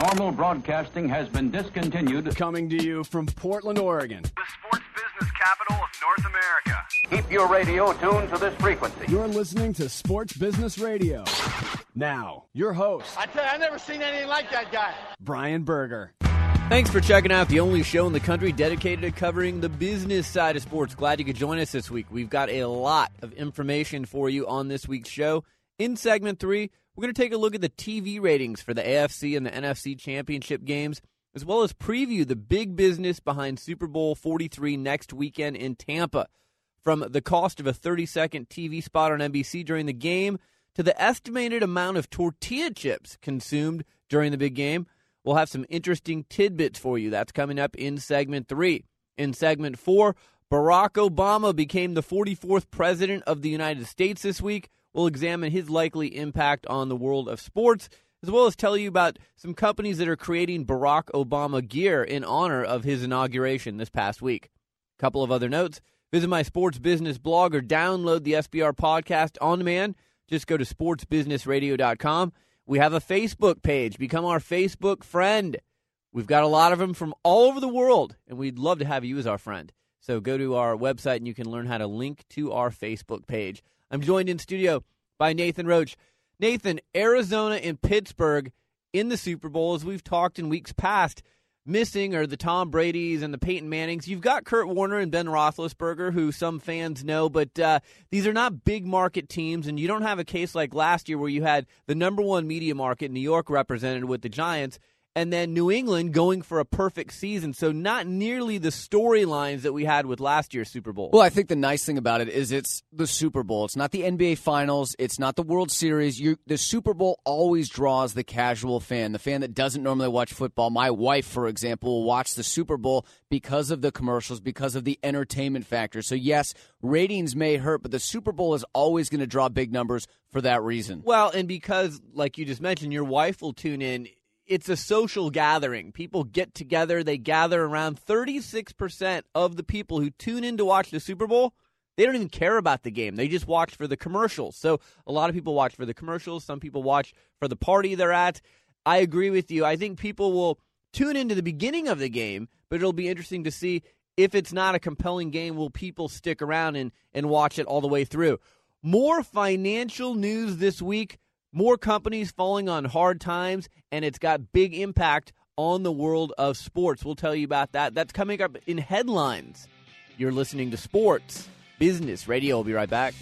Normal broadcasting has been discontinued. Coming to you from Portland, Oregon. The sports business capital of North America. Keep your radio tuned to this frequency. You're listening to Sports Business Radio. Now, your host, I tell you, I've never seen anything like that guy. Brian Berger. Thanks for checking out the only show in the country dedicated to covering the business side of sports. Glad you could join us this week. We've got a lot of information for you on this week's show. In segment three, we're going to take a look at the TV ratings for the AFC and the NFC championship games, as well as preview the big business behind Super Bowl 43 next weekend in Tampa. From the cost of a 30 second TV spot on NBC during the game to the estimated amount of tortilla chips consumed during the big game, we'll have some interesting tidbits for you. That's coming up in segment three. In segment four, Barack Obama became the 44th president of the United States this week. We'll examine his likely impact on the world of sports, as well as tell you about some companies that are creating Barack Obama gear in honor of his inauguration this past week. A couple of other notes. Visit my sports business blog or download the SBR podcast on demand. Just go to sportsbusinessradio.com. We have a Facebook page. Become our Facebook friend. We've got a lot of them from all over the world, and we'd love to have you as our friend. So go to our website and you can learn how to link to our Facebook page. I'm joined in studio by Nathan Roach. Nathan, Arizona and Pittsburgh in the Super Bowl, as we've talked in weeks past, missing are the Tom Brady's and the Peyton Mannings. You've got Kurt Warner and Ben Roethlisberger, who some fans know, but uh, these are not big market teams, and you don't have a case like last year where you had the number one media market, in New York, represented with the Giants and then New England going for a perfect season. So not nearly the storylines that we had with last year's Super Bowl. Well, I think the nice thing about it is it's the Super Bowl. It's not the NBA Finals. It's not the World Series. You, the Super Bowl always draws the casual fan, the fan that doesn't normally watch football. My wife, for example, will watch the Super Bowl because of the commercials, because of the entertainment factor. So yes, ratings may hurt, but the Super Bowl is always going to draw big numbers for that reason. Well, and because, like you just mentioned, your wife will tune in it's a social gathering. People get together, they gather around 36% of the people who tune in to watch the Super Bowl. They don't even care about the game. They just watch for the commercials. So a lot of people watch for the commercials. Some people watch for the party they're at. I agree with you. I think people will tune into the beginning of the game, but it'll be interesting to see if it's not a compelling game, will people stick around and, and watch it all the way through? More financial news this week more companies falling on hard times, and it's got big impact on the world of sports. We'll tell you about that. That's coming up in headlines. You're listening to Sports Business Radio. We'll be right back.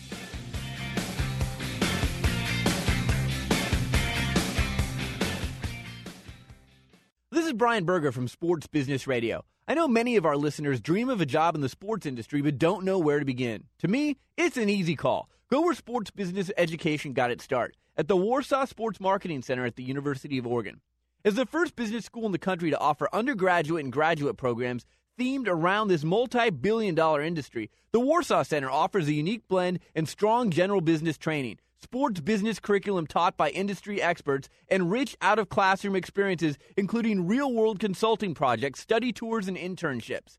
This is Brian Berger from Sports Business Radio. I know many of our listeners dream of a job in the sports industry but don't know where to begin. To me, it's an easy call. Go sports business education got its start at the Warsaw Sports Marketing Center at the University of Oregon. As the first business school in the country to offer undergraduate and graduate programs themed around this multi billion dollar industry, the Warsaw Center offers a unique blend and strong general business training, sports business curriculum taught by industry experts, and rich out of classroom experiences, including real world consulting projects, study tours, and internships.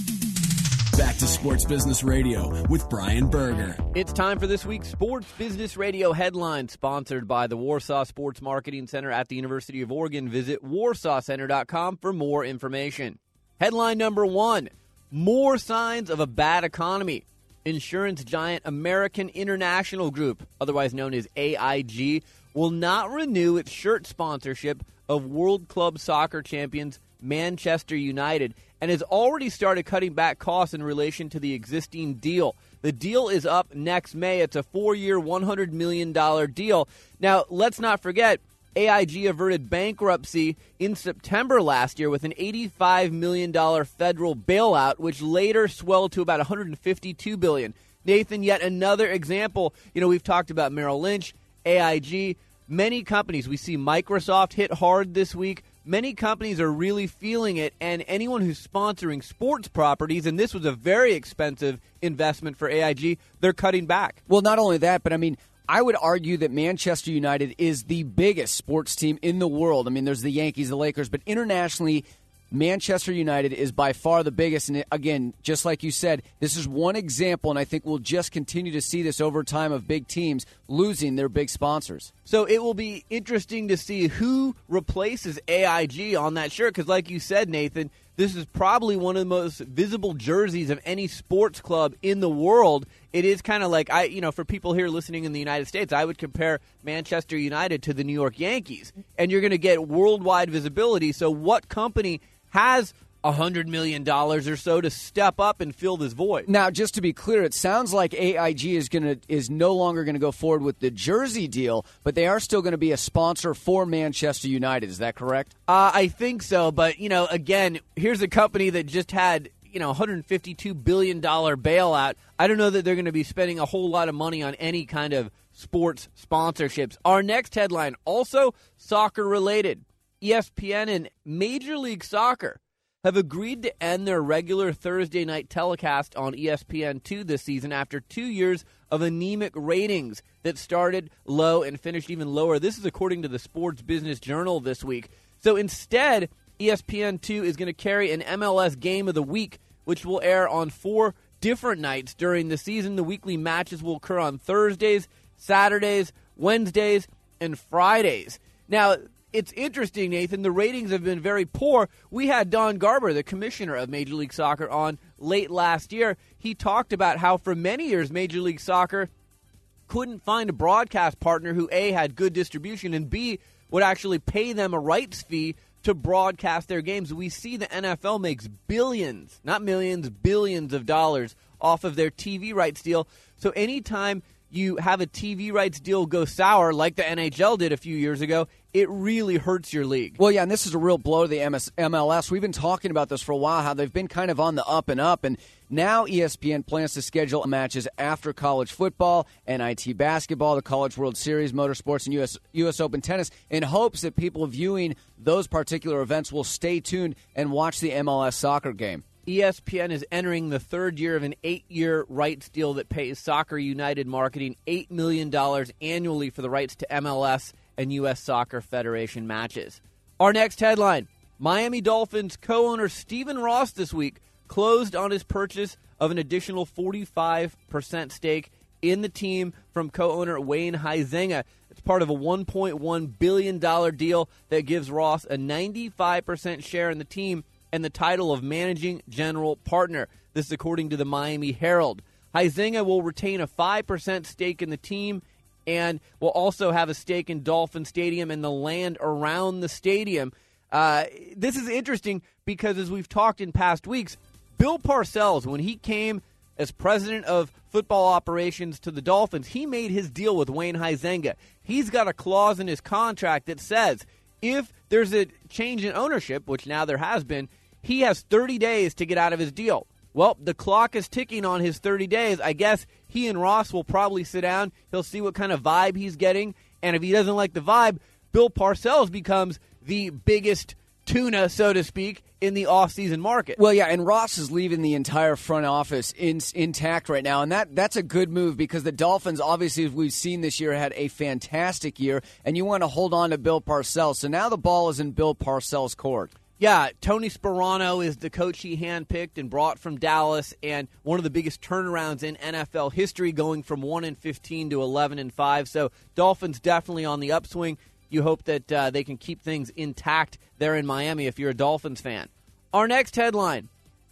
Back to Sports Business Radio with Brian Berger. It's time for this week's Sports Business Radio headline, sponsored by the Warsaw Sports Marketing Center at the University of Oregon. Visit warsawcenter.com for more information. Headline number one More signs of a bad economy. Insurance giant American International Group, otherwise known as AIG, will not renew its shirt sponsorship of World Club Soccer champions Manchester United and has already started cutting back costs in relation to the existing deal. The deal is up next May. It's a four year, $100 million deal. Now, let's not forget, AIG averted bankruptcy in September last year with an $85 million federal bailout, which later swelled to about 152 billion. Nathan, yet another example. You know, we've talked about Merrill Lynch, AIG, many companies. We see Microsoft hit hard this week. Many companies are really feeling it, and anyone who's sponsoring sports properties, and this was a very expensive investment for AIG, they're cutting back. Well, not only that, but I mean, I would argue that Manchester United is the biggest sports team in the world. I mean, there's the Yankees, the Lakers, but internationally, Manchester United is by far the biggest. And again, just like you said, this is one example, and I think we'll just continue to see this over time of big teams losing their big sponsors. So it will be interesting to see who replaces AIG on that shirt. Because, like you said, Nathan, this is probably one of the most visible jerseys of any sports club in the world. It is kind of like I, you know, for people here listening in the United States, I would compare Manchester United to the New York Yankees, and you're going to get worldwide visibility. So, what company has a hundred million dollars or so to step up and fill this void. Now, just to be clear, it sounds like AIG is going to is no longer going to go forward with the jersey deal, but they are still going to be a sponsor for Manchester United. Is that correct? Uh, I think so, but you know, again, here's a company that just had you know 152 billion dollar bailout. I don't know that they're going to be spending a whole lot of money on any kind of sports sponsorships. Our next headline also soccer related. ESPN and Major League Soccer have agreed to end their regular Thursday night telecast on ESPN2 this season after two years of anemic ratings that started low and finished even lower. This is according to the Sports Business Journal this week. So instead, ESPN2 is going to carry an MLS game of the week, which will air on four different nights during the season. The weekly matches will occur on Thursdays, Saturdays, Wednesdays, and Fridays. Now, it's interesting, Nathan. The ratings have been very poor. We had Don Garber, the commissioner of Major League Soccer, on late last year. He talked about how for many years Major League Soccer couldn't find a broadcast partner who A had good distribution and B would actually pay them a rights fee to broadcast their games. We see the NFL makes billions, not millions, billions of dollars off of their TV rights deal. So anytime you have a TV rights deal go sour, like the NHL did a few years ago, it really hurts your league. Well, yeah, and this is a real blow to the MS- MLS. We've been talking about this for a while, how they've been kind of on the up and up, and now ESPN plans to schedule matches after college football, NIT basketball, the College World Series, motorsports, and US, US Open tennis in hopes that people viewing those particular events will stay tuned and watch the MLS soccer game. ESPN is entering the third year of an eight year rights deal that pays Soccer United Marketing $8 million annually for the rights to MLS and U.S. Soccer Federation matches. Our next headline Miami Dolphins co owner Stephen Ross this week closed on his purchase of an additional 45% stake in the team from co owner Wayne Huizenga. It's part of a $1.1 billion deal that gives Ross a 95% share in the team and the title of managing general partner. This is according to the Miami Herald. Huizenga will retain a 5% stake in the team and will also have a stake in Dolphin Stadium and the land around the stadium. Uh, this is interesting because, as we've talked in past weeks, Bill Parcells, when he came as president of football operations to the Dolphins, he made his deal with Wayne Huizenga. He's got a clause in his contract that says if there's a change in ownership, which now there has been, he has 30 days to get out of his deal. Well, the clock is ticking on his 30 days. I guess he and Ross will probably sit down. He'll see what kind of vibe he's getting. And if he doesn't like the vibe, Bill Parcells becomes the biggest tuna, so to speak, in the offseason market. Well, yeah, and Ross is leaving the entire front office in, intact right now, and that that's a good move because the Dolphins, obviously, as we've seen this year, had a fantastic year, and you want to hold on to Bill Parcells. So now the ball is in Bill Parcells' court. Yeah, Tony Sparano is the coach he handpicked and brought from Dallas, and one of the biggest turnarounds in NFL history, going from one and fifteen to eleven and five. So Dolphins definitely on the upswing. You hope that uh, they can keep things intact there in Miami if you're a Dolphins fan. Our next headline: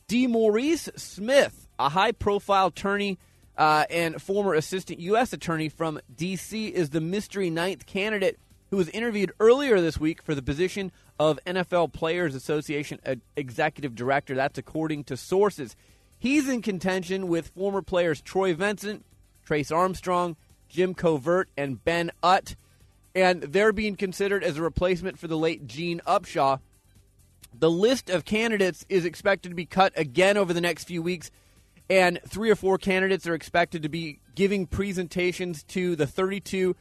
DeMaurice Smith, a high-profile attorney uh, and former assistant U.S. attorney from D.C., is the mystery ninth candidate who was interviewed earlier this week for the position of NFL Players Association executive director. That's according to sources. He's in contention with former players Troy Vincent, Trace Armstrong, Jim Covert, and Ben Utt, and they're being considered as a replacement for the late Gene Upshaw. The list of candidates is expected to be cut again over the next few weeks, and three or four candidates are expected to be giving presentations to the 32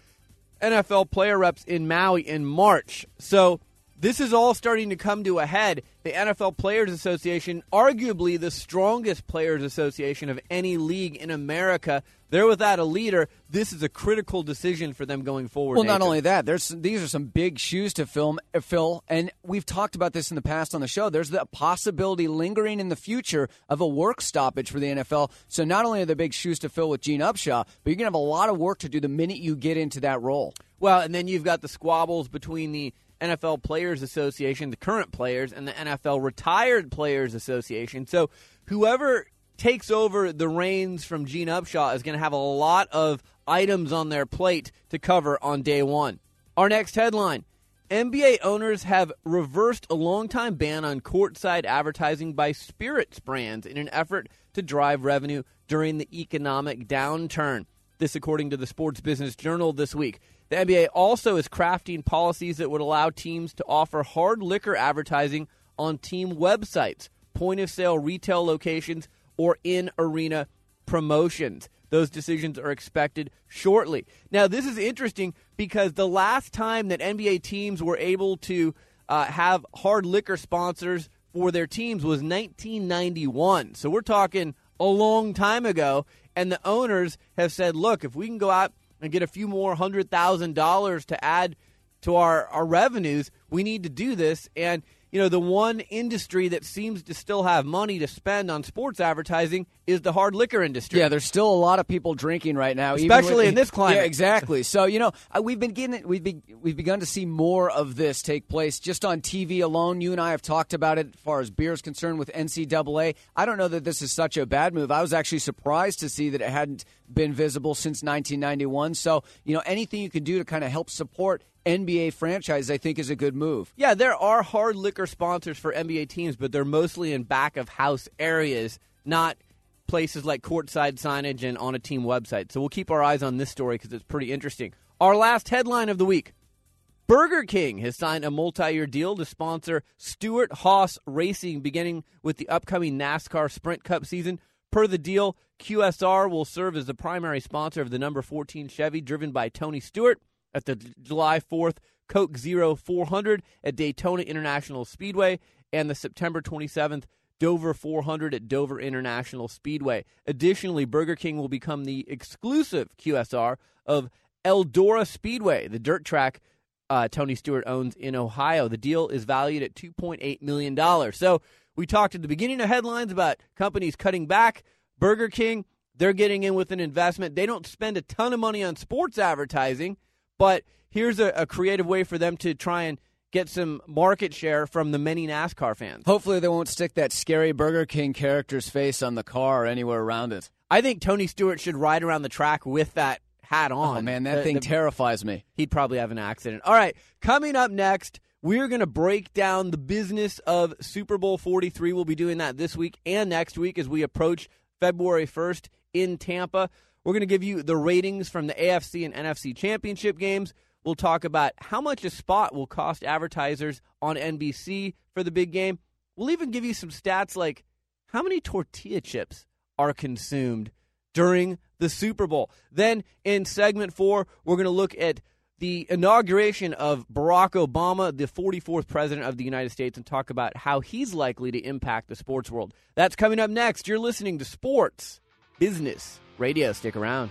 NFL player reps in Maui in March. So this is all starting to come to a head. The NFL Players Association, arguably the strongest players association of any league in America, they're without a leader. This is a critical decision for them going forward. Well, not only that, there's these are some big shoes to film, uh, fill, and we've talked about this in the past on the show. There's the possibility lingering in the future of a work stoppage for the NFL. So not only are there big shoes to fill with Gene Upshaw, but you're gonna have a lot of work to do the minute you get into that role. Well, and then you've got the squabbles between the NFL Players Association, the current players, and the NFL Retired Players Association. So whoever takes over the reins from Gene Upshaw is going to have a lot of items on their plate to cover on day one. Our next headline NBA owners have reversed a longtime ban on courtside advertising by spirits brands in an effort to drive revenue during the economic downturn. This, according to the Sports Business Journal this week. The NBA also is crafting policies that would allow teams to offer hard liquor advertising on team websites, point of sale retail locations, or in arena promotions. Those decisions are expected shortly. Now, this is interesting because the last time that NBA teams were able to uh, have hard liquor sponsors for their teams was 1991. So we're talking a long time ago. And the owners have said, look, if we can go out and get a few more hundred thousand dollars to add to our, our revenues, we need to do this. And, you know, the one industry that seems to still have money to spend on sports advertising is the hard liquor industry. Yeah, there's still a lot of people drinking right now, even Especially with- in this climate. Yeah, exactly. So you know, uh, we've been getting we've be, we've begun to see more of this take place just on TV alone. You and I have talked about it as far as beer is concerned with NCAA. I don't know that this is such a bad move. I was actually surprised to see that it hadn't been visible since 1991. So you know, anything you can do to kind of help support NBA franchise, I think, is a good move. Yeah, there are hard liquor sponsors for NBA teams, but they're mostly in back of house areas, not places like courtside signage and on a team website. So we'll keep our eyes on this story because it's pretty interesting. Our last headline of the week Burger King has signed a multi year deal to sponsor Stewart Haas Racing beginning with the upcoming NASCAR Sprint Cup season. Per the deal, QSR will serve as the primary sponsor of the number 14 Chevy driven by Tony Stewart at the July 4th Coke Zero 400 at Daytona International Speedway and the September 27th Dover 400 at Dover International Speedway. Additionally, Burger King will become the exclusive QSR of Eldora Speedway, the dirt track uh, Tony Stewart owns in Ohio. The deal is valued at $2.8 million. So we talked at the beginning of headlines about companies cutting back. Burger King, they're getting in with an investment. They don't spend a ton of money on sports advertising, but here's a, a creative way for them to try and get some market share from the many NASCAR fans. Hopefully, they won't stick that scary Burger King character's face on the car or anywhere around it. I think Tony Stewart should ride around the track with that hat oh, on. Oh man, that The- thing the- terrifies me. he'd probably have an accident. All right, coming up next, we're going to break down the business of Super Bowl 43. We'll be doing that this week and next week as we approach February 1st in Tampa. We're going to give you the ratings from the AFC and NFC championship games. We'll talk about how much a spot will cost advertisers on NBC for the big game. We'll even give you some stats like how many tortilla chips are consumed during the Super Bowl. Then in segment four, we're going to look at the inauguration of Barack Obama, the 44th president of the United States, and talk about how he's likely to impact the sports world. That's coming up next. You're listening to Sports Business Radio. Stick around.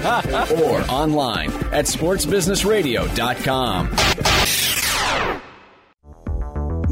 or online at sportsbusinessradio.com.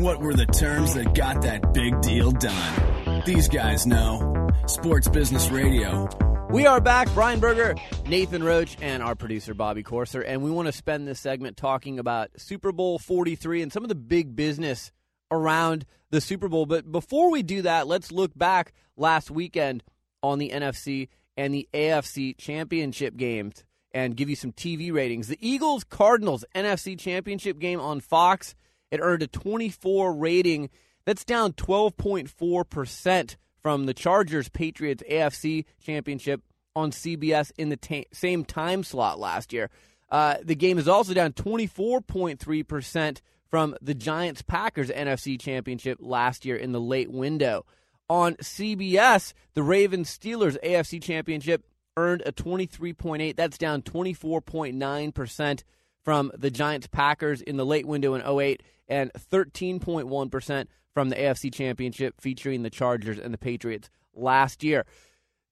What were the terms that got that big deal done? These guys know. Sports Business Radio. We are back. Brian Berger, Nathan Roach, and our producer, Bobby Corser. And we want to spend this segment talking about Super Bowl 43 and some of the big business around the Super Bowl. But before we do that, let's look back last weekend on the NFC and the AFC championship games and give you some TV ratings. The Eagles Cardinals NFC championship game on Fox, it earned a 24 rating. That's down 12.4% from the Chargers Patriots AFC championship on CBS in the same time slot last year. Uh, the game is also down 24.3% from the Giants Packers NFC championship last year in the late window. On CBS, the Ravens Steelers AFC championship earned a 23.8. That's down 24.9% from the Giants Packers in the late window in 08 and 13.1% from the AFC championship featuring the Chargers and the Patriots last year.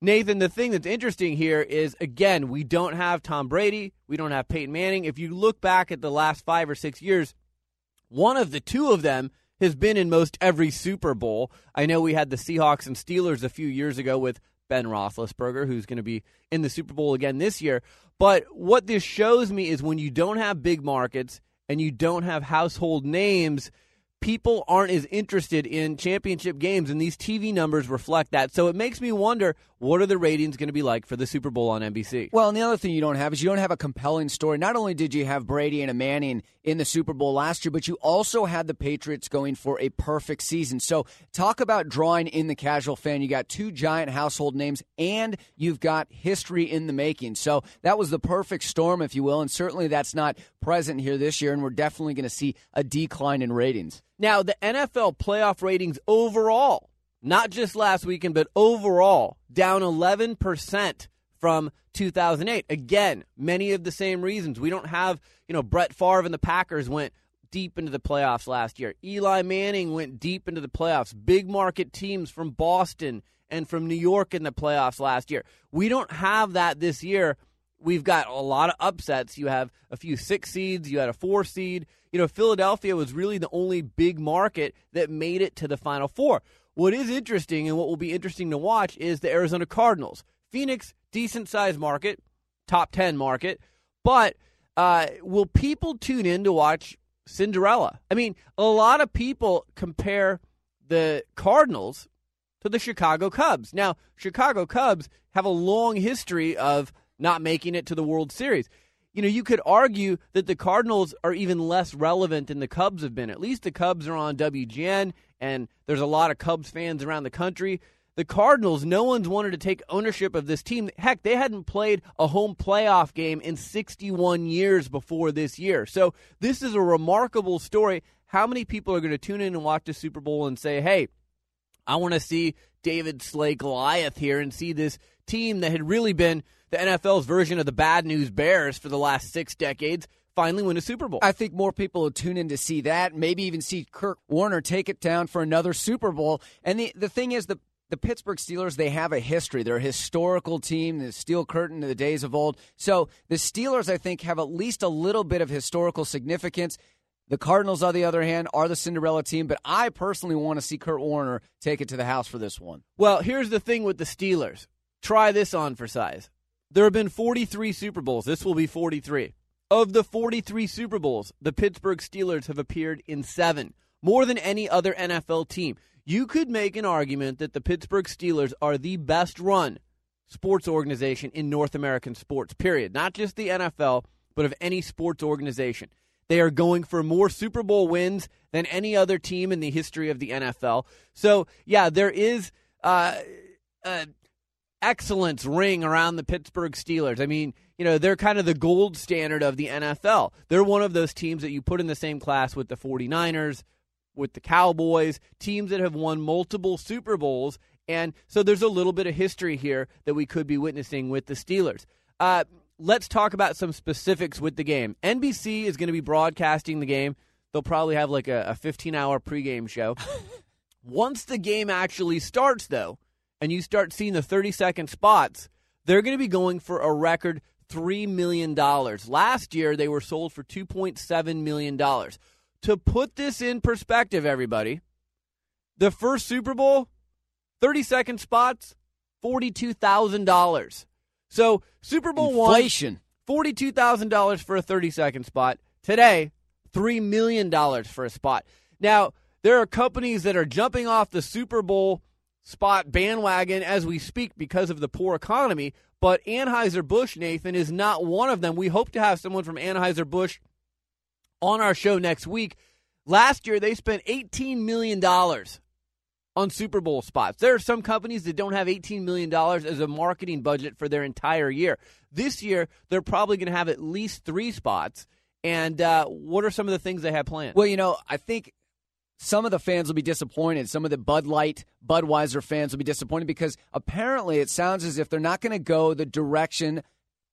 Nathan, the thing that's interesting here is again, we don't have Tom Brady, we don't have Peyton Manning. If you look back at the last 5 or 6 years, one of the two of them has been in most every Super Bowl. I know we had the Seahawks and Steelers a few years ago with Ben Roethlisberger, who's going to be in the Super Bowl again this year. But what this shows me is when you don't have big markets and you don't have household names, people aren't as interested in championship games, and these TV numbers reflect that. So it makes me wonder what are the ratings going to be like for the Super Bowl on NBC? Well, and the other thing you don't have is you don't have a compelling story. Not only did you have Brady and a Manning in the Super Bowl last year, but you also had the Patriots going for a perfect season. So talk about drawing in the casual fan. You got two giant household names, and you've got history in the making. So that was the perfect storm, if you will, and certainly that's not present here this year, and we're definitely going to see a decline in ratings. Now, the NFL playoff ratings overall, not just last weekend, but overall, down 11% from 2008. Again, many of the same reasons. We don't have, you know, Brett Favre and the Packers went deep into the playoffs last year. Eli Manning went deep into the playoffs. Big market teams from Boston and from New York in the playoffs last year. We don't have that this year. We've got a lot of upsets. You have a few six seeds, you had a four seed. You know, Philadelphia was really the only big market that made it to the Final Four. What is interesting and what will be interesting to watch is the Arizona Cardinals. Phoenix, decent sized market, top 10 market, but uh, will people tune in to watch Cinderella? I mean, a lot of people compare the Cardinals to the Chicago Cubs. Now, Chicago Cubs have a long history of not making it to the World Series. You know, you could argue that the Cardinals are even less relevant than the Cubs have been. At least the Cubs are on WGN, and there's a lot of Cubs fans around the country. The Cardinals, no one's wanted to take ownership of this team. Heck, they hadn't played a home playoff game in 61 years before this year. So, this is a remarkable story. How many people are going to tune in and watch the Super Bowl and say, hey, I want to see David slay Goliath here and see this team that had really been the NFL's version of the bad news Bears for the last six decades finally win a Super Bowl. I think more people will tune in to see that, maybe even see Kurt Warner take it down for another Super Bowl. And the, the thing is, the the Pittsburgh Steelers, they have a history. They're a historical team, the steel curtain of the days of old. So the Steelers, I think, have at least a little bit of historical significance. The Cardinals, on the other hand, are the Cinderella team, but I personally want to see Kurt Warner take it to the house for this one. Well, here's the thing with the Steelers. Try this on for size. There have been 43 Super Bowls. This will be 43. Of the 43 Super Bowls, the Pittsburgh Steelers have appeared in seven, more than any other NFL team. You could make an argument that the Pittsburgh Steelers are the best run sports organization in North American sports, period. Not just the NFL, but of any sports organization. They are going for more Super Bowl wins than any other team in the history of the NFL. So, yeah, there is uh, uh, excellence ring around the Pittsburgh Steelers. I mean, you know, they're kind of the gold standard of the NFL. They're one of those teams that you put in the same class with the 49ers, with the Cowboys, teams that have won multiple Super Bowls. And so there's a little bit of history here that we could be witnessing with the Steelers. Uh, let's talk about some specifics with the game. NBC is going to be broadcasting the game. They'll probably have like a, a 15 hour pregame show. Once the game actually starts, though, and you start seeing the 30 second spots, they're going to be going for a record $3 million. Last year, they were sold for $2.7 million. To put this in perspective, everybody, the first Super Bowl, 30 second spots, $42,000. So, Super Bowl Inflation. one, $42,000 for a 30 second spot. Today, $3 million for a spot. Now, there are companies that are jumping off the Super Bowl spot bandwagon as we speak because of the poor economy, but Anheuser-Busch, Nathan, is not one of them. We hope to have someone from Anheuser-Busch on our show next week. Last year, they spent $18 million on Super Bowl spots. There are some companies that don't have $18 million as a marketing budget for their entire year. This year, they're probably going to have at least three spots. And uh, what are some of the things they have planned? Well, you know, I think some of the fans will be disappointed. Some of the Bud Light, Budweiser fans will be disappointed because apparently it sounds as if they're not going to go the direction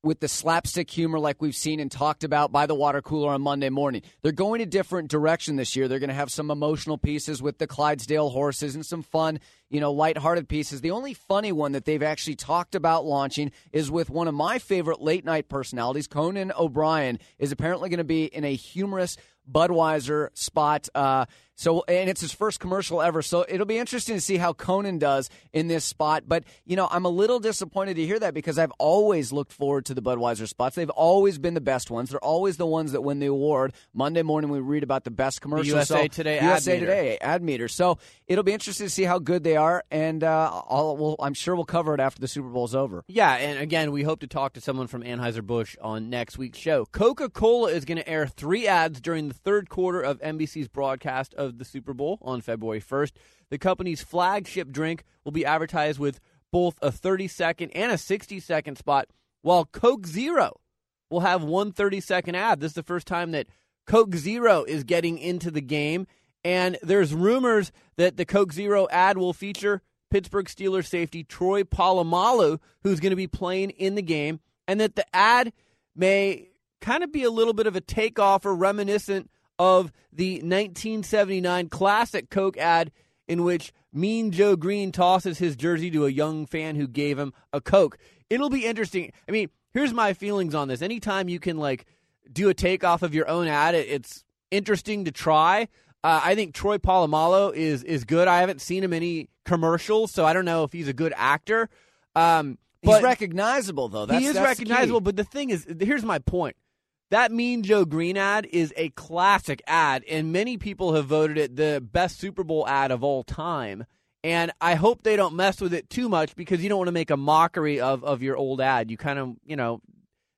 with the slapstick humor like we've seen and talked about by the water cooler on Monday morning. They're going a different direction this year. They're going to have some emotional pieces with the Clydesdale horses and some fun, you know, lighthearted pieces. The only funny one that they've actually talked about launching is with one of my favorite late night personalities, Conan O'Brien, is apparently going to be in a humorous Budweiser spot. Uh, so, and it's his first commercial ever. So it'll be interesting to see how Conan does in this spot. But, you know, I'm a little disappointed to hear that because I've always looked forward to the Budweiser spots. They've always been the best ones. They're always the ones that win the award. Monday morning, we read about the best commercials. USA so, Today ad USA meter. Today ad meter. So it'll be interesting to see how good they are. And uh, we'll, I'm sure we'll cover it after the Super Bowl's over. Yeah, and again, we hope to talk to someone from Anheuser-Busch on next week's show. Coca-Cola is going to air three ads during the third quarter of NBC's broadcast of the Super Bowl on February 1st. The company's flagship drink will be advertised with both a 30 second and a 60 second spot, while Coke Zero will have one 30 second ad. This is the first time that Coke Zero is getting into the game, and there's rumors that the Coke Zero ad will feature Pittsburgh Steelers safety Troy Polamalu, who's going to be playing in the game, and that the ad may kind of be a little bit of a takeoff or reminiscent of the 1979 classic Coke ad in which Mean Joe Greene tosses his jersey to a young fan who gave him a Coke. It'll be interesting. I mean, here's my feelings on this. Anytime you can like do a takeoff of your own ad, it's interesting to try. Uh, I think Troy Polamalu is is good. I haven't seen him any commercials, so I don't know if he's a good actor. Um, He's recognizable, though. That's, he is that's the key. recognizable. But the thing is, here's my point. That Mean Joe Greene ad is a classic ad, and many people have voted it the best Super Bowl ad of all time. And I hope they don't mess with it too much because you don't want to make a mockery of, of your old ad. You kind of, you know,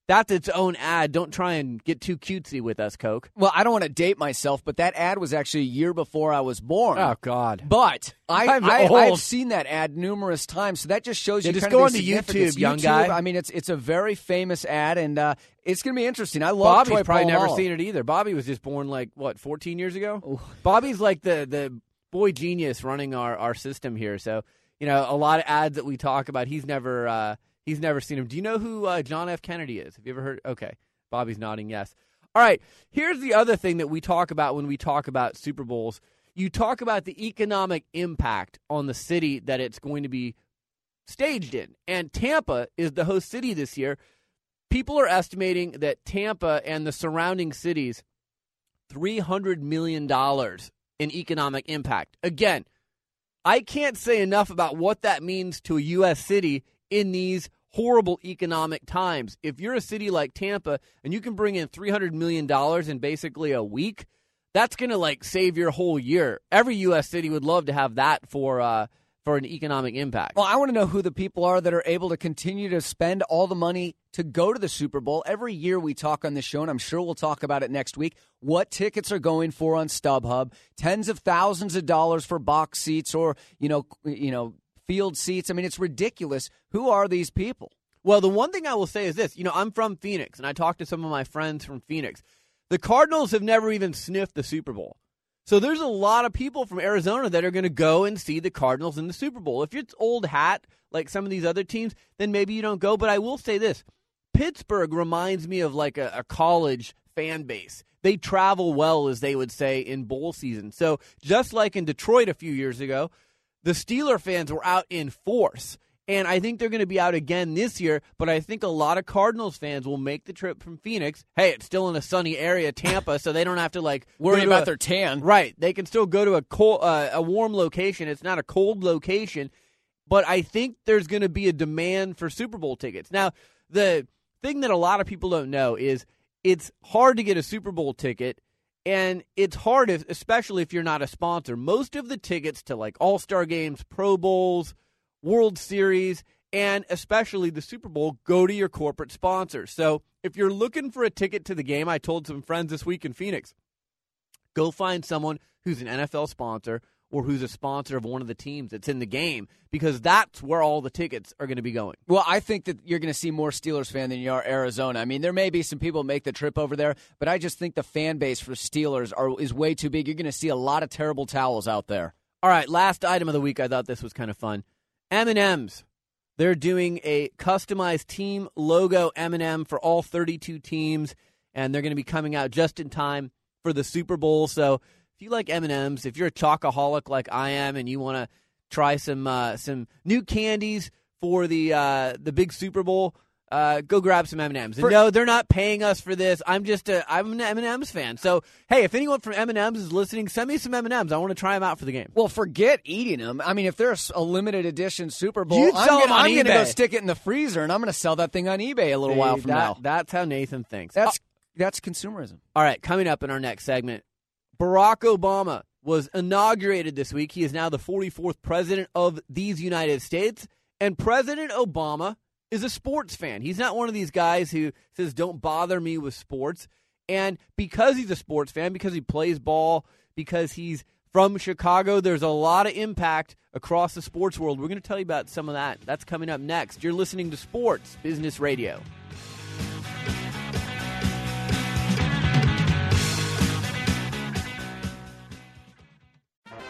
that's its own ad. Don't try and get too cutesy with us, Coke. Well, I don't want to date myself, but that ad was actually a year before I was born. Oh, God. But I, I'm I. I've seen that ad numerous times, so that just shows Yeah, you just kind go onto. YouTube, young guy. I mean, it's it's a very famous ad, and uh, it's going to be interesting. I love Bobby's Troy probably never seen it either. Bobby was just born like what, 14 years ago. Bobby's like the the boy genius running our our system here. So you know, a lot of ads that we talk about, he's never uh, he's never seen him. Do you know who uh, John F. Kennedy is? Have you ever heard? Okay, Bobby's nodding yes. All right. Here's the other thing that we talk about when we talk about Super Bowls. You talk about the economic impact on the city that it's going to be staged in. And Tampa is the host city this year. People are estimating that Tampa and the surrounding cities $300 million in economic impact. Again, I can't say enough about what that means to a U.S. city in these horrible economic times. If you're a city like Tampa and you can bring in $300 million in basically a week, that's going to like save your whole year. Every U.S. city would love to have that for uh, for an economic impact. Well, I want to know who the people are that are able to continue to spend all the money to go to the Super Bowl. Every year we talk on this show, and I'm sure we'll talk about it next week, what tickets are going for on StubHub. Tens of thousands of dollars for box seats or, you know, you know, field seats. I mean, it's ridiculous. Who are these people? Well, the one thing I will say is this. You know, I'm from Phoenix, and I talked to some of my friends from Phoenix. The Cardinals have never even sniffed the Super Bowl. So there's a lot of people from Arizona that are going to go and see the Cardinals in the Super Bowl. If it's old hat like some of these other teams, then maybe you don't go. But I will say this Pittsburgh reminds me of like a, a college fan base. They travel well, as they would say, in bowl season. So just like in Detroit a few years ago, the Steeler fans were out in force. And I think they're going to be out again this year, but I think a lot of Cardinals fans will make the trip from Phoenix. Hey, it's still in a sunny area, Tampa, so they don't have to like Worry about a- their tan. Right. They can still go to a cold, uh, a warm location. It's not a cold location, but I think there's going to be a demand for Super Bowl tickets. Now, the thing that a lot of people don't know is it's hard to get a Super Bowl ticket, and it's hard, if, especially if you're not a sponsor. Most of the tickets to like All Star games, Pro Bowls, World Series, and especially the Super Bowl go to your corporate sponsors. So if you're looking for a ticket to the game, I told some friends this week in Phoenix, go find someone who's an NFL sponsor or who's a sponsor of one of the teams that's in the game because that's where all the tickets are going to be going. Well, I think that you're going to see more Steelers fan than you are Arizona. I mean, there may be some people make the trip over there, but I just think the fan base for Steelers are is way too big. You're going to see a lot of terrible towels out there. All right, last item of the week. I thought this was kind of fun. M&M's. They're doing a customized team logo M&M for all 32 teams, and they're going to be coming out just in time for the Super Bowl. So if you like M&M's, if you're a chocoholic like I am, and you want to try some uh, some new candies for the uh, the big Super Bowl, uh, go grab some M&Ms. And For- no, they're not paying us for this. I'm just a I'm an M&Ms fan. So hey, if anyone from M&Ms is listening, send me some M&Ms. I want to try them out for the game. Well, forget eating them. I mean, if there's a limited edition Super Bowl, You'd I'm sell gonna, on I'm gonna go stick it in the freezer, and I'm going to sell that thing on eBay a little while from that- now. That's how Nathan thinks. That's that's consumerism. All right, coming up in our next segment, Barack Obama was inaugurated this week. He is now the 44th president of these United States, and President Obama is a sports fan. He's not one of these guys who says, "Don't bother me with sports." And because he's a sports fan, because he plays ball, because he's from Chicago, there's a lot of impact across the sports world. We're going to tell you about some of that. That's coming up next. You're listening to Sports Business Radio.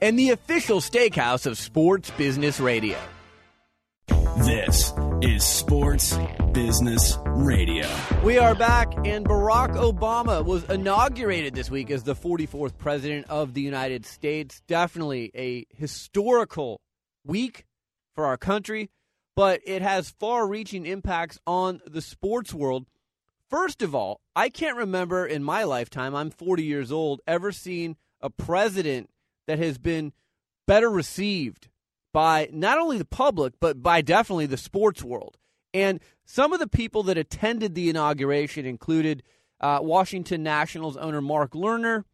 and the official steakhouse of Sports Business Radio. This is Sports Business Radio. We are back, and Barack Obama was inaugurated this week as the 44th President of the United States. Definitely a historical week for our country, but it has far reaching impacts on the sports world. First of all, I can't remember in my lifetime, I'm 40 years old, ever seen a president that has been better received by not only the public, but by definitely the sports world. And some of the people that attended the inauguration included uh, Washington Nationals owner Mark Lerner,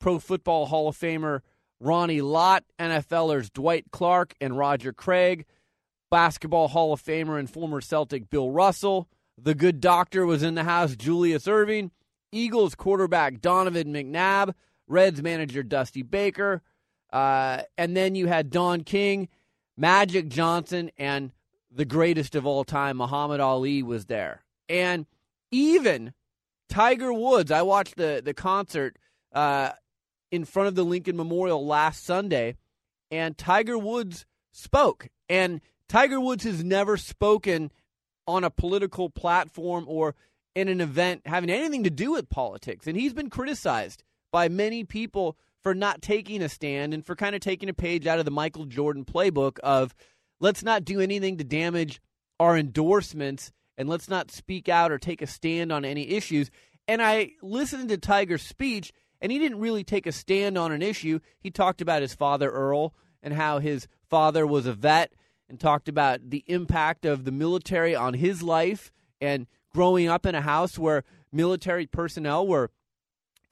Pro Football Hall of Famer Ronnie Lott, NFLers Dwight Clark and Roger Craig, Basketball Hall of Famer and former Celtic Bill Russell. The good doctor was in the house, Julius Erving, Eagles quarterback Donovan McNabb, Reds manager Dusty Baker, uh, and then you had Don King, Magic Johnson, and the greatest of all time, Muhammad Ali, was there. And even Tiger Woods, I watched the, the concert uh, in front of the Lincoln Memorial last Sunday, and Tiger Woods spoke. And Tiger Woods has never spoken on a political platform or in an event having anything to do with politics. And he's been criticized by many people for not taking a stand and for kind of taking a page out of the Michael Jordan playbook of let's not do anything to damage our endorsements and let's not speak out or take a stand on any issues. And I listened to Tiger's speech, and he didn't really take a stand on an issue. He talked about his father, Earl, and how his father was a vet, and talked about the impact of the military on his life and growing up in a house where military personnel were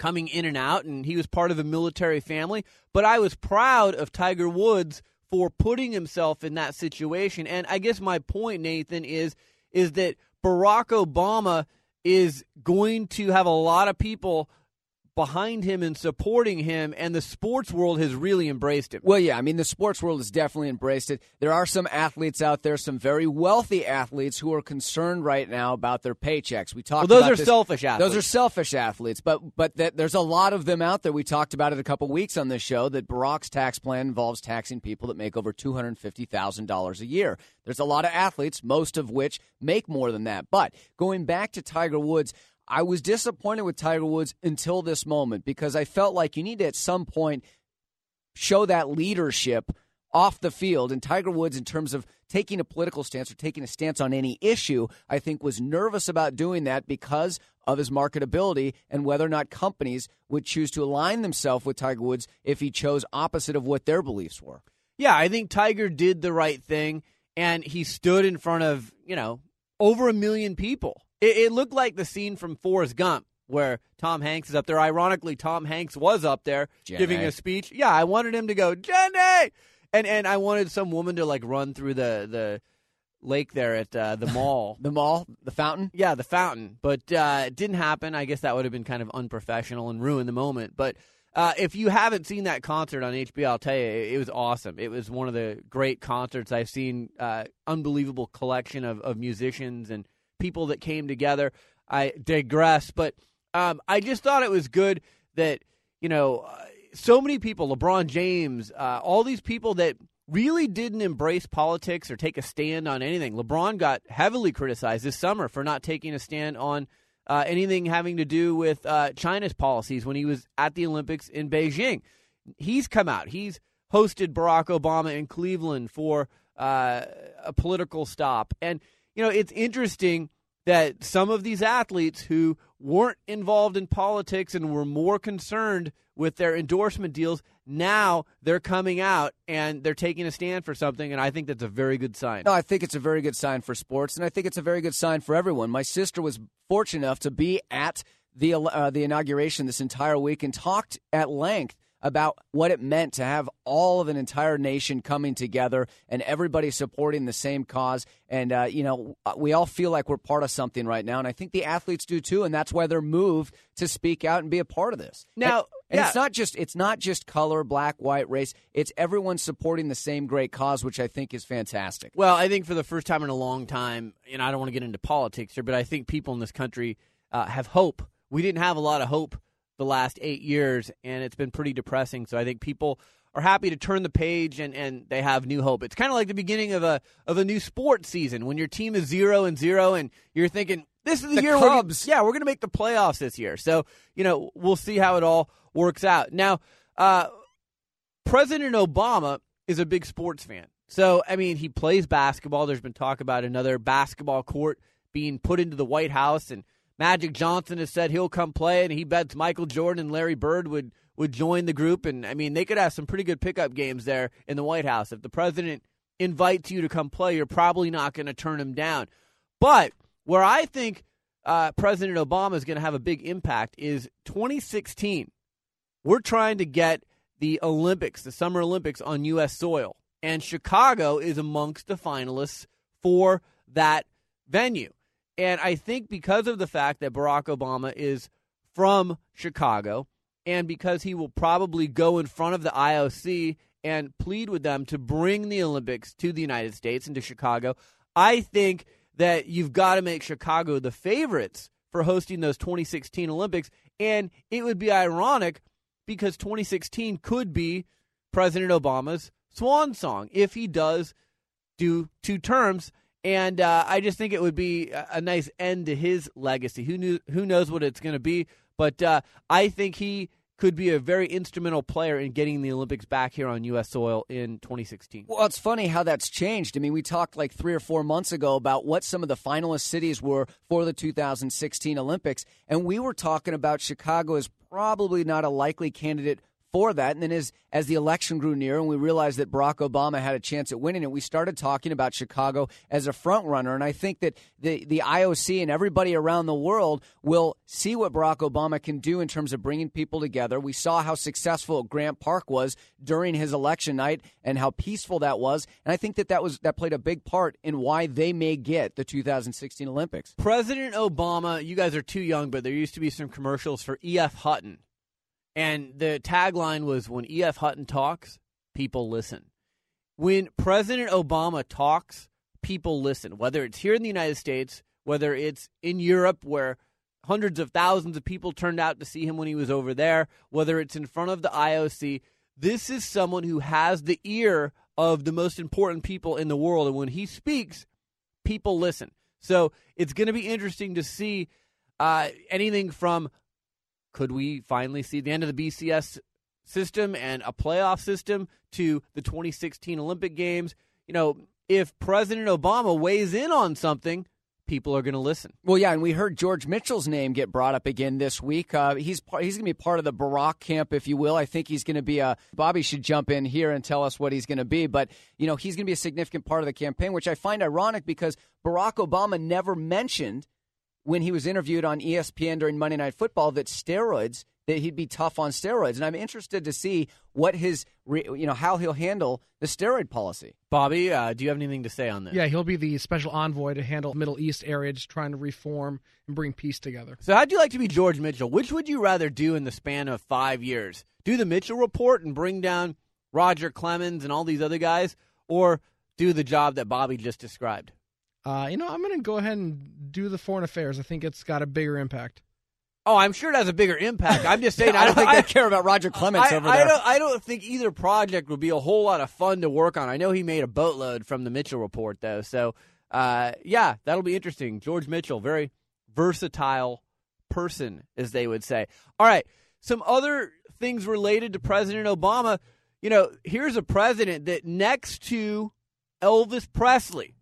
coming in and out, and he was part of a military family. But I was proud of Tiger Woods for putting himself in that situation. And I guess my point, Nathan, is is that Barack Obama is going to have a lot of people behind him and supporting him, and the sports world has really embraced it. Well, yeah, I mean, the sports world has definitely embraced it. There are some athletes out there, some very wealthy athletes, who are concerned right now about their paychecks. We talked. Well, those are this. selfish athletes. Those are selfish athletes, but but that, there's a lot of them out there. We talked about it a couple weeks on this show that Barack's tax plan involves taxing people that make over two hundred fifty thousand dollars a year. There's a lot of athletes, most of which make more than that. But going back to Tiger Woods. I was disappointed with Tiger Woods until this moment because I felt like you need to at some point show that leadership off the field. And Tiger Woods, in terms of taking a political stance or taking a stance on any issue, I think was nervous about doing that because of his marketability and whether or not companies would choose to align themselves with Tiger Woods if he chose opposite of what their beliefs were. Yeah, I think Tiger did the right thing, and he stood in front of, you know, over a million people. It, it looked like the scene from Forrest Gump where Tom Hanks is up there. Ironically, Tom Hanks was up there Jenny. giving a speech. Yeah, I wanted him to go, Jenny! And and I wanted some woman to like run through the the lake there at uh, the mall. The mall, the fountain? Yeah, the fountain. But uh, it didn't happen. I guess that would have been kind of unprofessional and ruin the moment. But uh, if you haven't seen that concert on HBO, I'll tell you, it, it was awesome. It was one of the great concerts I've seen. Uh, unbelievable collection of, of musicians and people that came together. I digress, but um, I just thought it was good that, you know, uh, so many people, LeBron James, uh, all these people that really didn't embrace politics or take a stand on anything. LeBron got heavily criticized this summer for not taking a stand on uh, anything having to do with uh, China's policies when he was at the Olympics in Beijing. He's come out. He's hosted Barack Obama in Cleveland for uh, a political stop. And, you know, it's interesting that some of these athletes who weren't involved in politics and were more concerned with their endorsement deals now they're coming out and they're taking a stand for something and i think that's a very good sign. No i think it's a very good sign for sports and i think it's a very good sign for everyone. My sister was fortunate enough to be at the uh, the inauguration this entire week and talked at length about what it meant to have all of an entire nation coming together and everybody supporting the same cause. And, uh, you know, we all feel like we're part of something right now. And I think the athletes do too. And that's why they're moved to speak out and be a part of this. Now, and, and yeah. it's not just it's not just color, black, white, race. It's everyone supporting the same great cause, which I think is fantastic. Well, I think for the first time in a long time, and I don't want to get into politics here, but I think people in this country uh, have hope. We didn't have a lot of hope the last eight years, and it's been pretty depressing. So I think people are happy to turn the page and, and they have new hope. It's kind of like the beginning of a of a new sports season when your team is zero and zero, and you're thinking this is the, The year. Cubs. We're, yeah, we're going to make the playoffs this year. So you know we'll see how it all works out. Now, uh, President Obama is a big sports fan. So I mean, he plays basketball. There's been talk about another basketball court being put into the White House and Magic Johnson has said he'll come play, and he bets Michael Jordan and Larry Bird would would join the group. And I mean, they could have some pretty good pickup games there in the White House. If the president invites you to come play, you're probably not going to turn him down. But where I think uh, President Obama is going to have a big impact is 2016. We're trying to get the Olympics, the Summer Olympics, on U.S. soil, and Chicago is amongst the finalists for that venue. And I think because of the fact that Barack Obama is from Chicago, and because he will probably go in front of the IOC and plead with them to bring the Olympics to the United States and to Chicago, I think that you've got to make Chicago the favorites for hosting those 2016 Olympics. And it would be ironic because 2016 could be President Obama's swan song if he does do two terms. And uh, I just think it would be a, nice end to his legacy. Who knew? Who knows what it's going to be? But uh, I think he could be a very instrumental player in getting the Olympics back here on U.S. soil in 2016. Well, it's funny how that's changed. I mean, we talked like three or four months ago about what some of the finalist cities were for the 2016 Olympics, and we were talking about Chicago as probably not a likely candidate for that. And then as as the election grew near and we realized that Barack Obama had a chance at winning it, we started talking about Chicago as a front runner. And I think that the the IOC and everybody around the world will see what Barack Obama can do in terms of bringing people together. We saw how successful Grant Park was during his election night and how peaceful that was. And I think that that was that played a big part in why they may get the 2016 Olympics. President Obama, you guys are too young, but there used to be some commercials for E.F. Hutton. And the tagline was when E.F. Hutton talks, people listen. When President Obama talks, people listen, whether it's here in the United States, whether it's in Europe, where hundreds of thousands of people turned out to see him when he was over there, whether it's in front of the IOC. This is someone who has the ear of the most important people in the world. And when he speaks, people listen. So it's going to be interesting to see uh, anything from could we finally see the end of the BCS system and a playoff system to the 2016 Olympic Games? You know, if President Obama weighs in on something, people are going to listen. Well, yeah, and we heard George Mitchell's name get brought up again this week. Uh, he's he's going to be part of the Barack camp, if you will. I think he's going to be a. Bobby should jump in here and tell us what he's going to be, but you know he's going to be a significant part of the campaign, which I find ironic because Barack Obama never mentioned when he was interviewed on ESPN during Monday Night Football that steroids that he'd be tough on steroids, and I'm interested to see what his you know how he'll handle the steroid policy. Bobby, uh, do you have anything to say on this? Yeah, he'll be the special envoy to handle Middle East areas, trying to reform and bring peace together. So, how'd you like to be George Mitchell? Which would you rather do in the span of five years? Do the Mitchell report and bring down Roger Clemens and all these other guys, or do the job that Bobby just described? Uh, you know, I'm going to go ahead and do the foreign affairs. I think it's got a bigger impact. Oh, I'm sure it has a bigger impact. I'm just saying. I don't think they care about Roger Clemens I, over I there. don't. I don't think either project would be a whole lot of fun to work on. I know he made a boatload from the Mitchell report, though. So, uh, yeah, that'll be interesting. George Mitchell, very versatile person, as they would say. All right, some other things related to President Obama. You know, here's a president that next to Elvis Presley,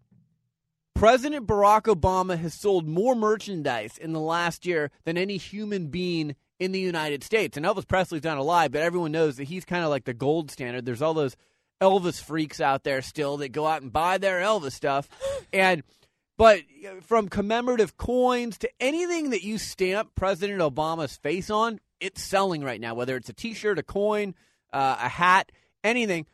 President Barack Obama has sold more merchandise in the last year than any human being in the United States. And Elvis Presley's not alive, but everyone knows that he's kind of like the gold standard. There's all those Elvis freaks out there still that go out and buy their Elvis stuff. And but from commemorative coins to anything that you stamp President Obama's face on, it's selling right now. Whether it's a T-shirt, a coin, uh, a hat, anything.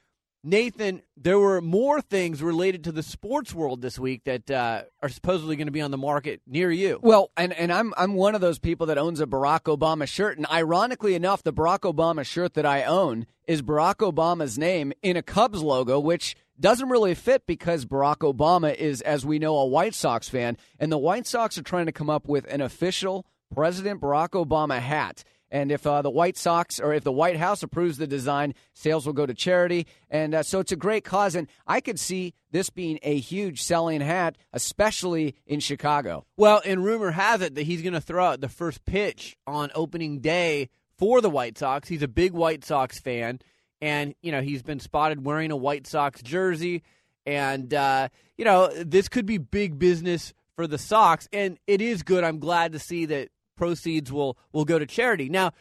Nathan, there were more things related to the sports world this week that uh, are supposedly going to be on the market near you. Well, and, and I'm I'm one of those people that owns a Barack Obama shirt, and ironically enough, the Barack Obama shirt that I own is Barack Obama's name in a Cubs logo, which doesn't really fit because Barack Obama is, as we know, a White Sox fan, and the White Sox are trying to come up with an official President Barack Obama hat. And if uh, the White Sox or if the White House approves the design, sales will go to charity. And uh, so it's a great cause. And I could see this being a huge selling hat, especially in Chicago. Well, and rumor has it that he's going to throw out the first pitch on opening day for the White Sox. He's a big White Sox fan. And, you know, he's been spotted wearing a White Sox jersey. And, uh, you know, this could be big business for the Sox. And it is good. I'm glad to see that proceeds will will go to charity. Now,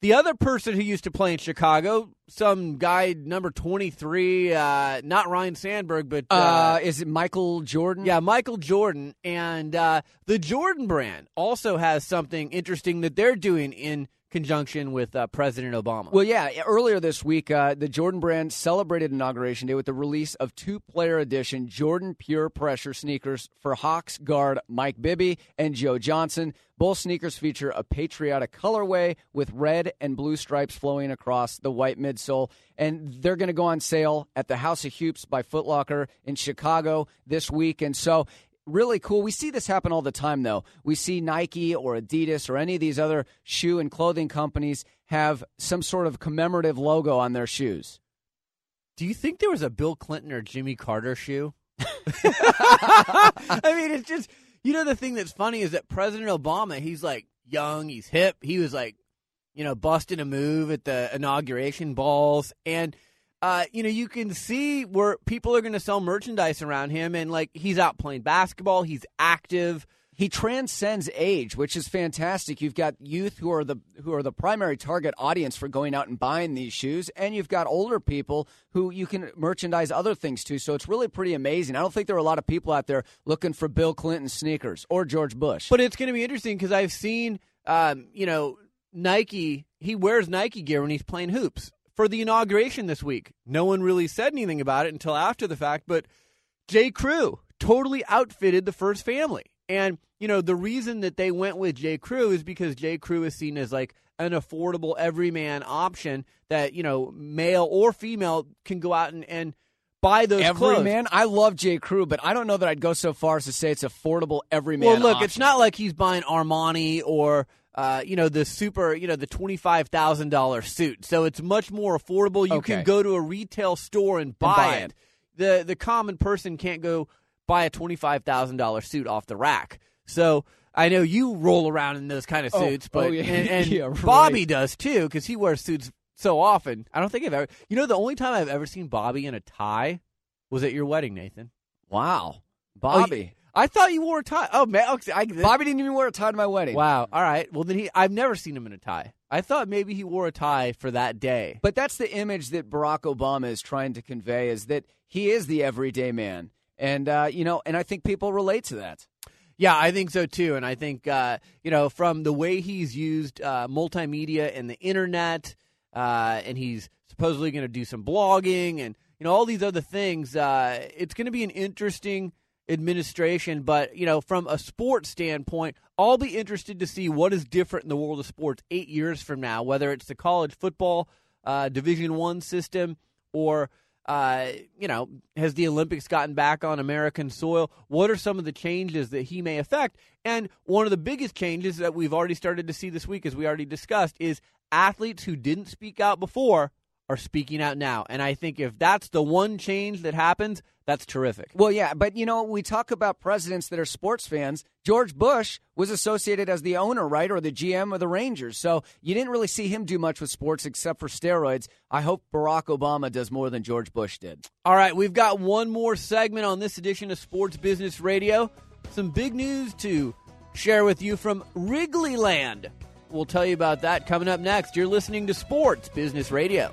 the other person who used to play in Chicago, some guy number 23, uh, not Ryne Sandberg, but Uh, uh, is it Michael Jordan? yeah, Michael Jordan. And uh, the Jordan brand also has something interesting that they're doing in conjunction with uh, President Obama. Well, yeah. Earlier this week, uh, the Jordan brand celebrated Inauguration Day with the release of two player edition Jordan Pure Pressure sneakers for Hawks guard Mike Bibby and Joe Johnson. Both sneakers feature a patriotic colorway with red and blue stripes flowing across the white midsole. And they're going to go on sale at the House of Hoops by Footlocker in Chicago this week. And so really cool. We see this happen all the time, though. We see Nike or Adidas or any of these other shoe and clothing companies have some sort of commemorative logo on their shoes. Do you think there was a Bill Clinton or Jimmy Carter shoe? I mean, it's just you know the thing that's funny is that President Obama, he's like young, he's hip, he was like, you know, busting a move at the inauguration balls, and uh, you know, you can see where people are going to sell merchandise around him, and like he's out playing basketball, he's active. he transcends age, which is fantastic. You've got youth who are the who are the primary target audience for going out and buying these shoes, and you've got older people who you can merchandise other things to. So it's really pretty amazing. I don't think there are a lot of people out there looking for Bill Clinton sneakers or George Bush. But it's going to be interesting because I've seen, um, you know, Nike. He wears Nike gear when he's playing hoops for the inauguration this week. No one really said anything about it until after the fact, but J. Crew totally outfitted the first family. And, you know, the reason that they went with J. Crew is because J. Crew is seen as like an affordable everyman option that, you know, male or female can go out and, and buy those every clothes. man. I love J. Crew, but I don't know that I'd go so far as to say it's affordable every man. Well, look, option. it's not like he's buying Armani or uh, you know the super, you know the twenty five thousand dollar suit. So it's much more affordable. You Okay. can go to a retail store and buy, buy it. it. The the common person can't go buy a twenty five thousand dollar suit off the rack. So I know you roll around in those kind of Oh, suits, but oh, yeah. and, and Yeah, right. Bobby does too because he wears suits so often. I don't think I've ever. You know, the only time I've ever seen Bobby in a tie was at your wedding, Nathan. wow, Oh, Bobby. you- I thought you wore a tie. Oh man, okay, I, Bobby didn't even wear a tie to my wedding. Wow. All right. Well, then he. I've never seen him in a tie. I thought maybe he wore a tie for that day. But that's the image that Barack Obama is trying to convey: is that he is the everyday man, and uh, you know, and I think people relate to that. Yeah, I think so too. And I think uh, you know from the way he's used uh, multimedia and the internet, uh, and he's supposedly going to do some blogging and you know all these other things. Uh, it's going to be an interesting administration. But you know, from a sports standpoint, I'll be interested to see what is different in the world of sports eight years from now. Whether it's the college football uh, Division One system or uh, you know, has the Olympics gotten back on American soil? What are some of the changes that he may affect? And one of the biggest changes that we've already started to see this week, as we already discussed, is athletes who didn't speak out before are speaking out now. And I think if that's the one change that happens, that's terrific. Well, yeah, but you know, we talk about presidents that are sports fans. George Bush was associated as the owner, right, or the GM of the Rangers. So you didn't really see him do much with sports except for steroids. I hope Barack Obama does more than George Bush did. All right, we've got one more segment on this edition of Sports Business Radio. Some big news to share with you from Wrigley Land. We'll tell you about that coming up next. You're listening to Sports Business Radio.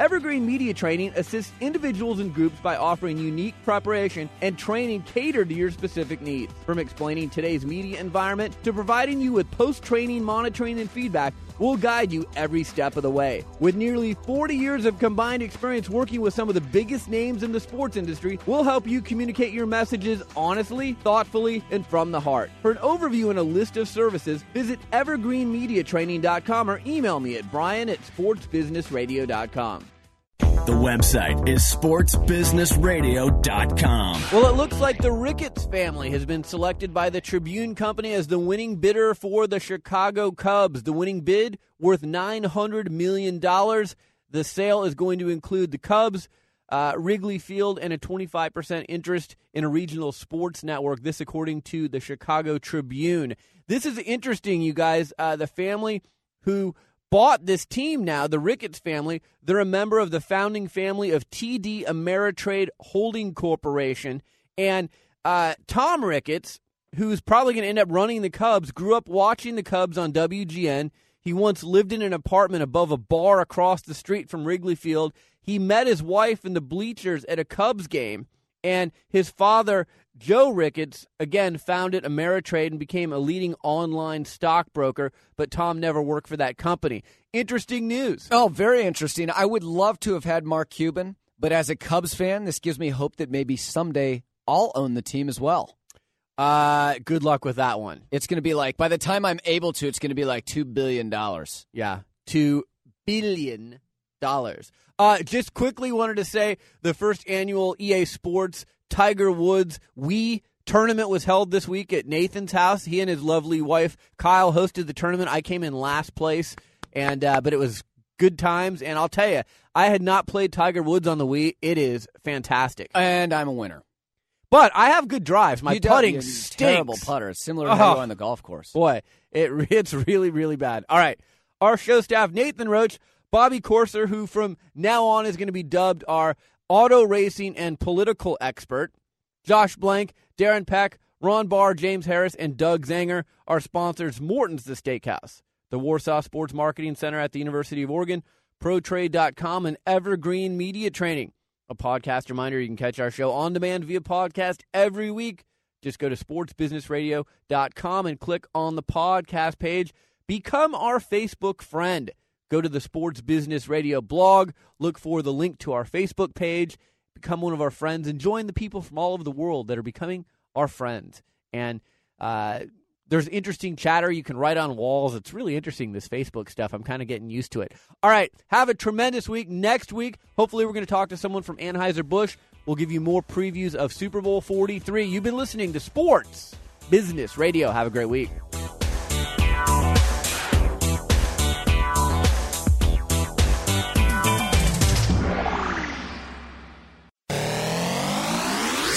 Evergreen Media Training assists individuals and groups by offering unique preparation and training catered to your specific needs. From explaining today's media environment to providing you with post training monitoring and feedback, we'll guide you every step of the way. With nearly 40 years of combined experience working with some of the biggest names in the sports industry, we'll help you communicate your messages honestly, thoughtfully, and from the heart. For an overview and a list of services, visit evergreenmediatraining.com or email me at brian at sportsbusinessradio.com. The website is sportsbusinessradio.com. Well, it looks like the Ricketts family has been selected by the Tribune Company as the winning bidder for the Chicago Cubs. The winning bid worth $900 million. The sale is going to include the Cubs, uh, Wrigley Field, and a 25% interest in a regional sports network. This, according to the Chicago Tribune. This is interesting, you guys. Uh, the family who bought this team now, the Ricketts family, they're a member of the founding family of TD Ameritrade Holding Corporation. And uh, Tom Ricketts, who's probably going to end up running the Cubs, grew up watching the Cubs on WGN. He once lived in an apartment above a bar across the street from Wrigley Field. He met his wife in the bleachers at a Cubs game. And his father, Joe Ricketts, again founded Ameritrade and became a leading online stockbroker, but Tom never worked for that company. Interesting news. Oh, very interesting. I would love to have had Mark Cuban, but as a Cubs fan, this gives me hope that maybe someday I'll own the team as well. Uh, good luck with that one. It's going to be like by the time I'm able to, it's going to be like two billion dollars. Yeah, two billion Uh, just quickly wanted to say the first annual EA Sports Tiger Woods Wii tournament was held this week at Nathan's house. He and his lovely wife Kyle hosted the tournament. I came in last place, and uh, but it was good times. And I'll tell you, I had not played Tiger Woods on the Wii. It is fantastic, and I'm a winner. But I have good drives. My you putting stinks. Terrible putter, similar to how you on the golf course. Boy, it it's really really bad. All right, our show staff: Nathan Roach, Bobby Corser, who from now on is going to be dubbed our auto racing and political expert. Josh Blank, Darren Peck, Ron Barr, James Harris, and Doug Zanger. Our sponsors: Morton's The Steakhouse, the Warsaw Sports Marketing Center at the University of Oregon, ProTrade.com, and Evergreen Media Training. A podcast reminder: you can catch our show on demand via podcast every week. Just go to sportsbusinessradio.com and click on the podcast page. Become our Facebook friend. Go to the Sports Business Radio blog, look for the link to our Facebook page, become one of our friends, and join the people from all over the world that are becoming our friends. And uh, there's interesting chatter you can write on walls. It's really interesting, this Facebook stuff. I'm kind of getting used to it. All right, have a tremendous week. Next week, hopefully, we're going to talk to someone from Anheuser-Busch. We'll give you more previews of Super Bowl 43. You've been listening to Sports Business Radio. Have a great week.